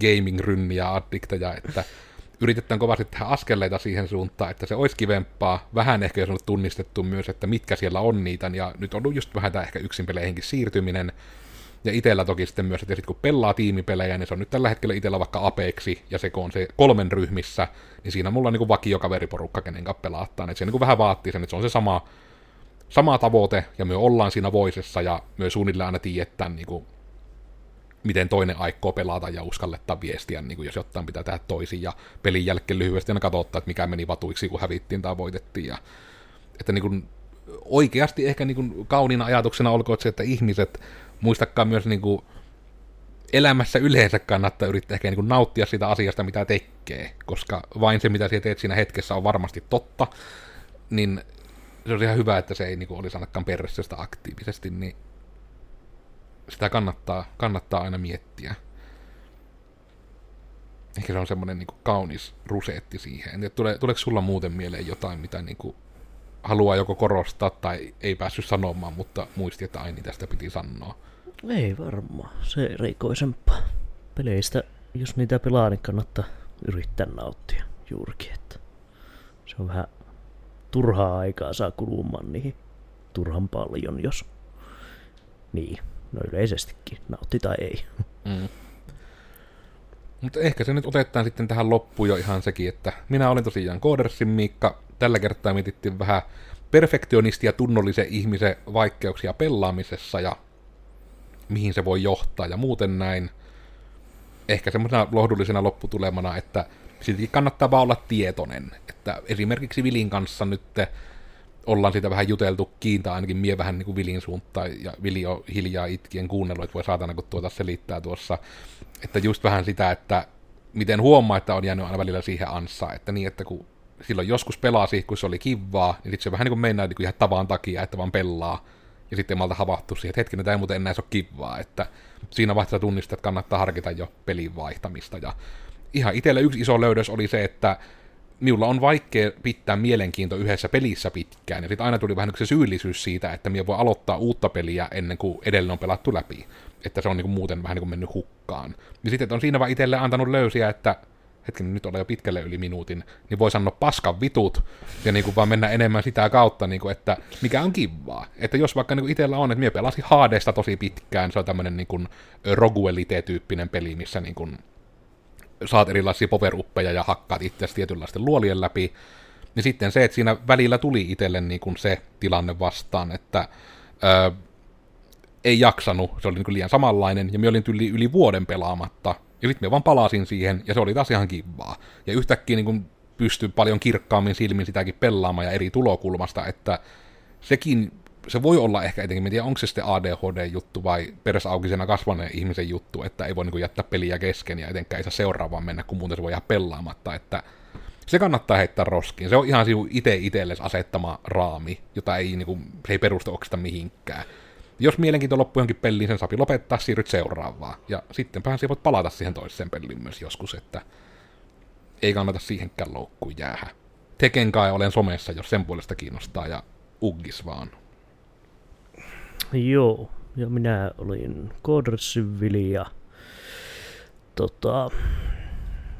gaming-rynniä addikteja, että yritetään kovasti tehdä askeleita siihen suuntaan, että se olisi kivempaa. Vähän ehkä jos on tunnistettu myös, että mitkä siellä on niitä, ja nyt on just vähän tämä ehkä yksin peleihinkin siirtyminen, ja itellä toki sitten myös, että sit kun pelaa tiimipelejä, niin se on nyt tällä hetkellä itellä vaikka Apexi, ja se kun on se kolmen ryhmissä, niin siinä mulla on niin vakiokaveriporukka, kenen kanssa pelaattaa. Että se niin vähän vaatii sen, että se on se sama, sama tavoite, ja me ollaan siinä voisessa, ja myös suunnilleen aina tiedetään, niin kuin, miten toinen aikoo pelata ja uskallettaa viestiä, niin kuin jos jotain pitää tehdä toisin, ja pelin jälkeen lyhyesti aina että mikä meni vatuiksi, kun hävittiin tai voitettiin. Ja, että niin kuin, oikeasti ehkä niin kuin, kauniina ajatuksena olkoon se, että ihmiset muistakaa myös niin kuin, elämässä yleensä kannattaa yrittää ehkä niin kuin, nauttia sitä asiasta, mitä tekee, koska vain se, mitä sinä teet siinä hetkessä, on varmasti totta, niin se on ihan hyvä, että se ei niin kuin, olisi ainakaan peressä aktiivisesti, niin sitä kannattaa, kannattaa aina miettiä. Ehkä se on semmoinen niin kaunis ruseetti siihen. En tule, tuleeko sulla muuten mieleen jotain, mitä niin kuin, haluaa joko korostaa tai ei päässyt sanomaan, mutta muisti, että aini tästä piti sanoa. Ei varmaan. Se erikoisempaa. Peleistä, jos niitä pelaa, niin kannattaa yrittää nauttia juurikin. Että se on vähän turhaa aikaa saa kulumaan niihin turhan paljon, jos niin, no yleisestikin, nautti tai ei. Mm. Mutta ehkä se nyt otetaan sitten tähän loppuun jo ihan sekin, että minä olen tosiaan Koodersin Miikka. Tällä kertaa mietittiin vähän perfektionisti ja tunnollisen ihmisen vaikeuksia pelaamisessa ja mihin se voi johtaa ja muuten näin. Ehkä semmoisena lohdullisena lopputulemana, että siltikin kannattaa vaan olla tietoinen. Että esimerkiksi Vilin kanssa nyt ollaan sitä vähän juteltu kiinta ainakin mie vähän niin kuin Vilin suuntaan, ja Vili on hiljaa itkien kuunnellut, että voi saatana kun tuota selittää tuossa, että just vähän sitä, että miten huomaa, että on jäänyt aina välillä siihen ansaan, että niin, että kun silloin joskus pelasi, kun se oli kivaa, niin sitten se vähän niin kuin mennään niin kuin ihan tavan takia, että vaan pelaa, ja sitten malta havahtu siihen, että hetkinen, tämä ei muuten enää ole kivaa, että siinä vaiheessa tunnistat, että kannattaa harkita jo pelin vaihtamista, ja ihan itselle yksi iso löydös oli se, että minulla on vaikea pitää mielenkiinto yhdessä pelissä pitkään, ja sitten aina tuli vähän se syyllisyys siitä, että minä voi aloittaa uutta peliä ennen kuin edellinen on pelattu läpi. Että se on niin muuten vähän niin kuin mennyt hukkaan. Ja sitten on siinä vaan itselle antanut löysiä, että hetken nyt olen jo pitkälle yli minuutin, niin voi sanoa paskan vitut, ja niin kuin vaan mennä enemmän sitä kautta, niin kuin, että mikä on kivaa. Että jos vaikka niin kuin itsellä on, että minä pelasin Hadesta tosi pitkään, se on tämmöinen niin kuin Roguelite-tyyppinen peli, missä niin kuin saat erilaisia power ja hakkaat itse tietynlaisten luolien läpi, niin sitten se, että siinä välillä tuli itselle niin kuin se tilanne vastaan, että ää, ei jaksanut, se oli niin kuin liian samanlainen, ja minä olin yli, yli vuoden pelaamatta, ja sitten minä vaan palasin siihen, ja se oli taas ihan kivaa. Ja yhtäkkiä niin kuin pystyi paljon kirkkaammin silmin sitäkin pelaamaan ja eri tulokulmasta, että sekin se voi olla ehkä etenkin, en tiedä onko se sitten ADHD-juttu vai peräsaukisena kasvaneen ihmisen juttu, että ei voi niin kuin jättää peliä kesken ja etenkään ei saa seuraavaan mennä, kun muuten se voi jäädä pelaamatta, että se kannattaa heittää roskiin. Se on ihan itse itsellesi asettama raami, jota ei, niin kuin, se ei perustu oikeastaan mihinkään. Jos mielenkiinto loppuu johonkin peliin, sen saa lopettaa, siirryt seuraavaan. Ja sittenpähän voit palata siihen toiseen peliin myös joskus, että ei kannata siihenkään loukkuun jäädä. Teken kai olen somessa, jos sen puolesta kiinnostaa, ja uggis vaan. Joo, ja minä olin Codersyvili ja tota,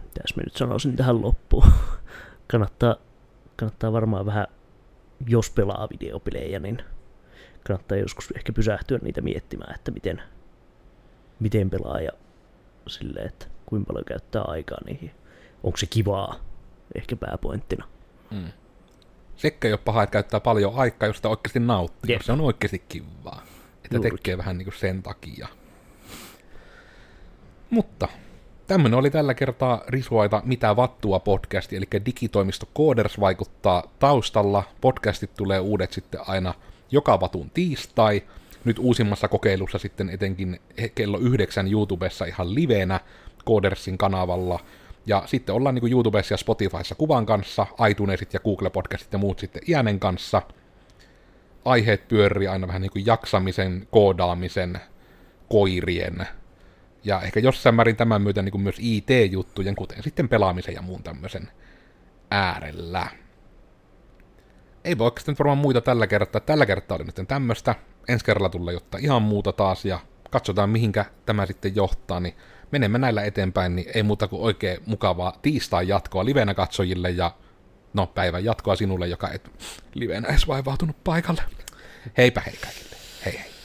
mitäs mä nyt sanoisin tähän loppuun. kannattaa, kannattaa varmaan vähän, jos pelaa videopelejä, niin kannattaa joskus ehkä pysähtyä niitä miettimään, että miten, miten pelaa ja silleen, että kuinka paljon käyttää aikaa niihin. Onko se kivaa, ehkä pääpointtina. Mm. Sekä ei ole paha, että käyttää paljon aikaa, jos sitä oikeasti nauttii, Jep. se on oikeasti kivaa. Että Juurikin. tekee vähän niin kuin sen takia. Mutta tämmöinen oli tällä kertaa Risuaita Mitä vattua podcasti, eli digitoimisto Coders vaikuttaa taustalla. Podcastit tulee uudet sitten aina joka vatun tiistai. Nyt uusimmassa kokeilussa sitten etenkin kello yhdeksän YouTubessa ihan livenä Codersin kanavalla. Ja sitten ollaan niin YouTubessa ja Spotifyssa kuvan kanssa, iTunesit ja Google Podcastit ja muut sitten äänen kanssa. Aiheet pyörii aina vähän niin kuin jaksamisen, koodaamisen, koirien ja ehkä jossain määrin tämän myötä niin kuin myös IT-juttujen, kuten sitten pelaamisen ja muun tämmöisen äärellä. Ei voi oikeastaan varmaan muita tällä kertaa. Tällä kertaa oli nyt tämmöistä. Ensi kerralla tulee jotta ihan muuta taas ja katsotaan mihinkä tämä sitten johtaa, niin menemme näillä eteenpäin, niin ei muuta kuin oikein mukavaa tiistai jatkoa livenä katsojille ja no päivän jatkoa sinulle, joka et livenä edes vaivautunut paikalle. Heipä hei kaikille. Hei hei.